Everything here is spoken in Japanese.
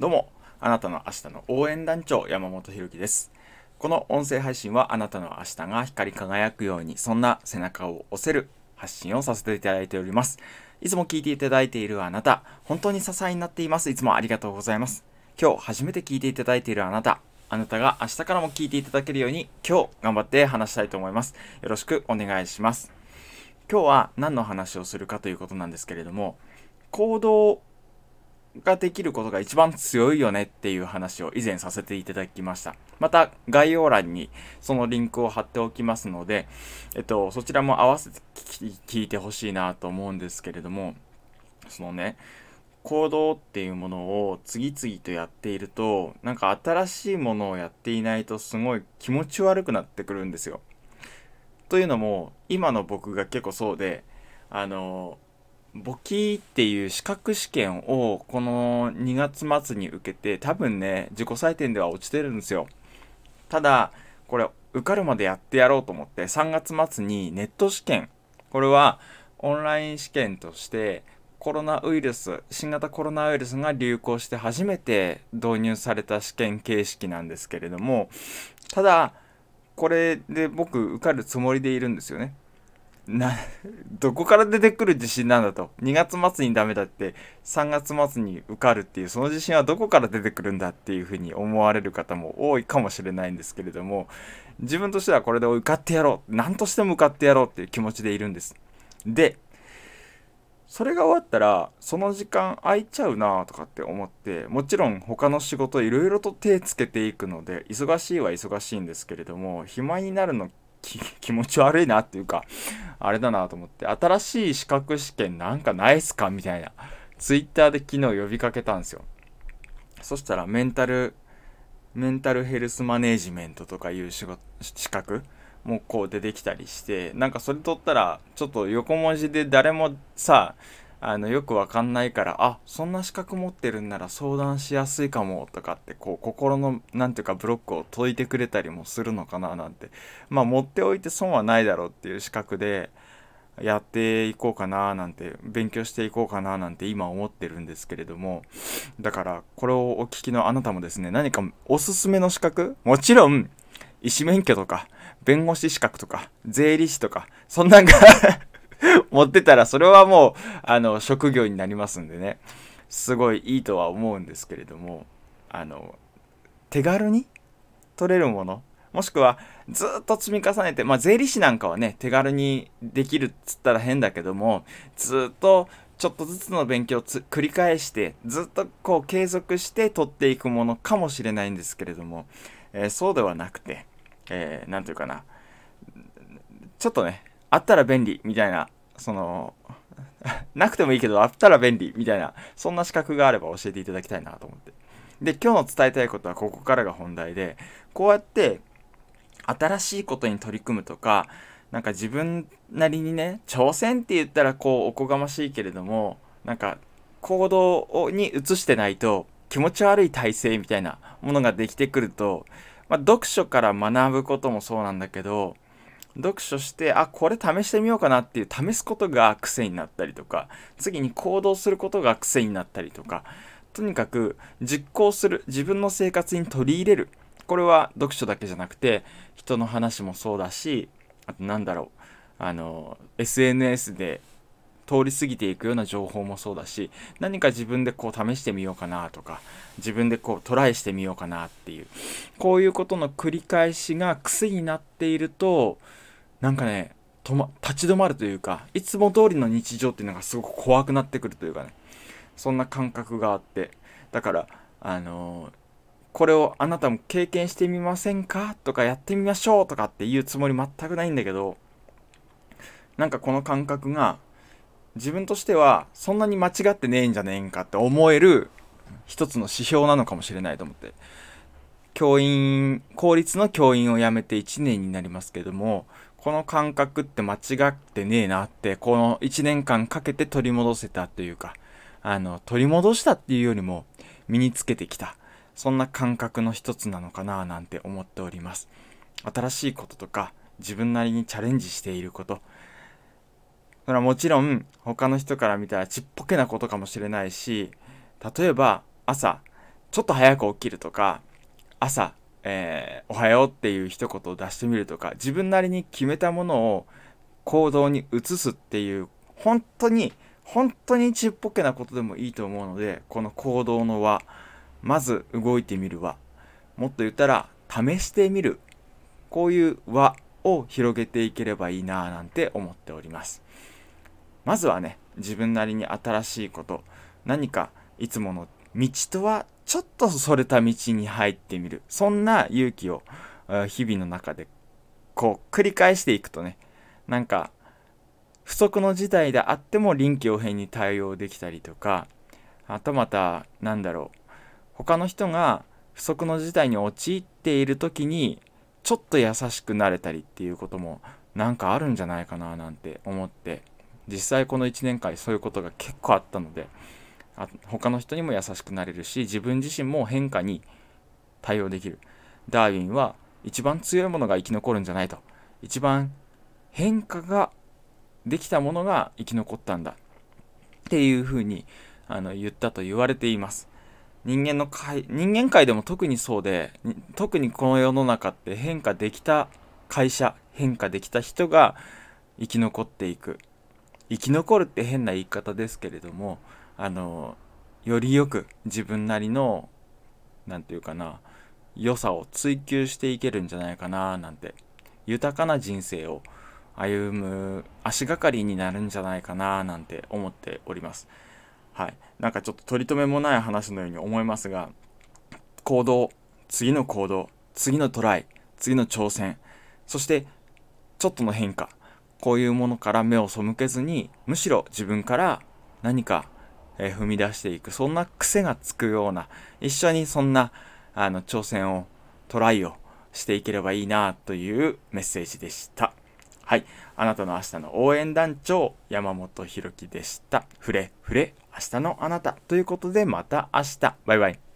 どうも、あなたの明日の応援団長山本ひろきです。この音声配信はあなたの明日が光り輝くように、そんな背中を押せる発信をさせていただいております。いつも聞いていただいているあなた、本当に支えになっています。いつもありがとうございます。今日初めて聞いていただいているあなた、あなたが明日からも聞いていただけるように、今日頑張って話したいと思います。よろしくお願いします。今日は何の話をするかということなんですけれども、行動ができることが一番強いよねっていう話を以前させていただきました。また概要欄にそのリンクを貼っておきますので、えっと、そちらも合わせて聞いてほしいなと思うんですけれども、そのね、行動っていうものを次々とやっていると、なんか新しいものをやっていないとすごい気持ち悪くなってくるんですよ。というのも、今の僕が結構そうで、あの、簿記っていう資格試験をこの2月末に受けて多分ね自己採点では落ちてるんですよ。ただこれ受かるまでやってやろうと思って3月末にネット試験これはオンライン試験としてコロナウイルス新型コロナウイルスが流行して初めて導入された試験形式なんですけれどもただこれで僕受かるつもりでいるんですよね。な、どこから出てくる自信なんだと。2月末にダメだって、3月末に受かるっていう、その自信はどこから出てくるんだっていうふうに思われる方も多いかもしれないんですけれども、自分としてはこれで受かってやろう。何としても受かってやろうっていう気持ちでいるんです。で、それが終わったら、その時間空いちゃうなとかって思って、もちろん他の仕事いろいろと手つけていくので、忙しいは忙しいんですけれども、暇になるの 気持ち悪いなっていうか、あれだなと思って、新しい資格試験なんかないっすかみたいな、ツイッターで昨日呼びかけたんですよ。そしたらメンタル、メンタルヘルスマネージメントとかいう資格もこう出てきたりして、なんかそれ取ったら、ちょっと横文字で誰もさ、あのよくわかんないからあそんな資格持ってるんなら相談しやすいかもとかってこう心の何ていうかブロックを解いてくれたりもするのかななんて。まあ持っておいて損はないだろうっていう資格でやっていこうかななんて勉強していこうかななんて今思ってるんですけれども。だからこれをお聞きのあなたもですね何かおすすめの資格？もちろん医師免許とか弁護士資格とか税理士とかそんなんが持ってたら、それはもう、あの、職業になりますんでね、すごいいいとは思うんですけれども、あの、手軽に取れるもの、もしくはずっと積み重ねて、まあ、税理士なんかはね、手軽にできるっつったら変だけども、ずっとちょっとずつの勉強を繰り返して、ずっとこう継続して取っていくものかもしれないんですけれども、えー、そうではなくて、えー、ていうかな、ちょっとね、あったら便利みたいなその なくてもいいけどあったら便利みたいなそんな資格があれば教えていただきたいなと思って。で今日の伝えたいことはここからが本題でこうやって新しいことに取り組むとかなんか自分なりにね挑戦って言ったらこうおこがましいけれどもなんか行動に移してないと気持ち悪い体制みたいなものができてくると、まあ、読書から学ぶこともそうなんだけど読書してあこれ試してみようかなっていう試すことが癖になったりとか次に行動することが癖になったりとかとにかく実行する自分の生活に取り入れる。これは読書だけじゃなくて人の話もそうだしあとなんだろうあの SNS で通り過ぎていくような情報もそうだし何か自分でこう試してみようかなとか自分でこうトライしてみようかなっていうこういうことの繰り返しが癖になっているとなんかね止、ま、立ち止まるというかいつも通りの日常っていうのがすごく怖くなってくるというかね。そんな感覚があって。だからあのー、これをあなたも経験してみませんか？とかやってみましょうとかっていうつもり全くないんだけどなんかこの感覚が自分としてはそんなに間違ってねえんじゃねえんかって思える一つの指標なのかもしれないと思って。教員公立の教員を辞めて1年になりますけどもこの感覚って間違ってねえなって、この1年間かけて取り戻せたというか、あの、取り戻したっていうよりも身につけてきた。そんな感覚の一つなのかななんて思っております。新しいこととか、自分なりにチャレンジしていること。それはもちろん、他の人から見たらちっぽけなことかもしれないし、例えば朝、ちょっと早く起きるとか朝、えー、おはようっていう一言を出してみるとか自分なりに決めたものを行動に移すっていう本当に本当にちっぽけなことでもいいと思うのでこの行動の輪まず動いてみる輪。もっと言ったら試してみる。こういう輪を広げていければいいなぁなんて思っております。まずはね自分なりに新しいこと何かいつもの道とはちょっとそれた道に入ってみる。そんな勇気を日々の中でこう繰り返していくとねなんか不測の事態であっても臨機応変に対応できたりとかあとまたなんだろう他の人が不測の事態に陥っている時にちょっと優しくなれたりっていうこともなんかあるんじゃないかななんて思って実際この1年間そういうことが結構あったのであ他の人にも優しくなれるし自分自身も変化に対応できる。ダーウィンは一番強いものが生き残るんじゃないと。一番変化ができたものが生き残ったんだ。っていうふうにあの言ったと言われています。人間の界人間界でも特にそうで特にこの世の中って変化できた会社変化できた人が生き残っていく。生き残るって変な言い方ですけれどもあのよりよく自分なりの何て言うかな良さを追求していけるんじゃないかななんて豊かな人生を歩む足がかりになるんじゃないかななんて思っております。はい。なんかちょっと取り留めもない話のように思いますが、行動、次の行動、次のトライ、次の挑戦、そしてちょっとの変化、こういうものから目を背けずに、むしろ自分から何か、え踏み出していく、そんな癖がつくような、一緒にそんなあの挑戦を、トライをしていければいいなというメッセージでした。はい。あなたの明日の応援団長、山本博樹でした。ふれふれ、明日のあなた。ということで、また明日。バイバイ。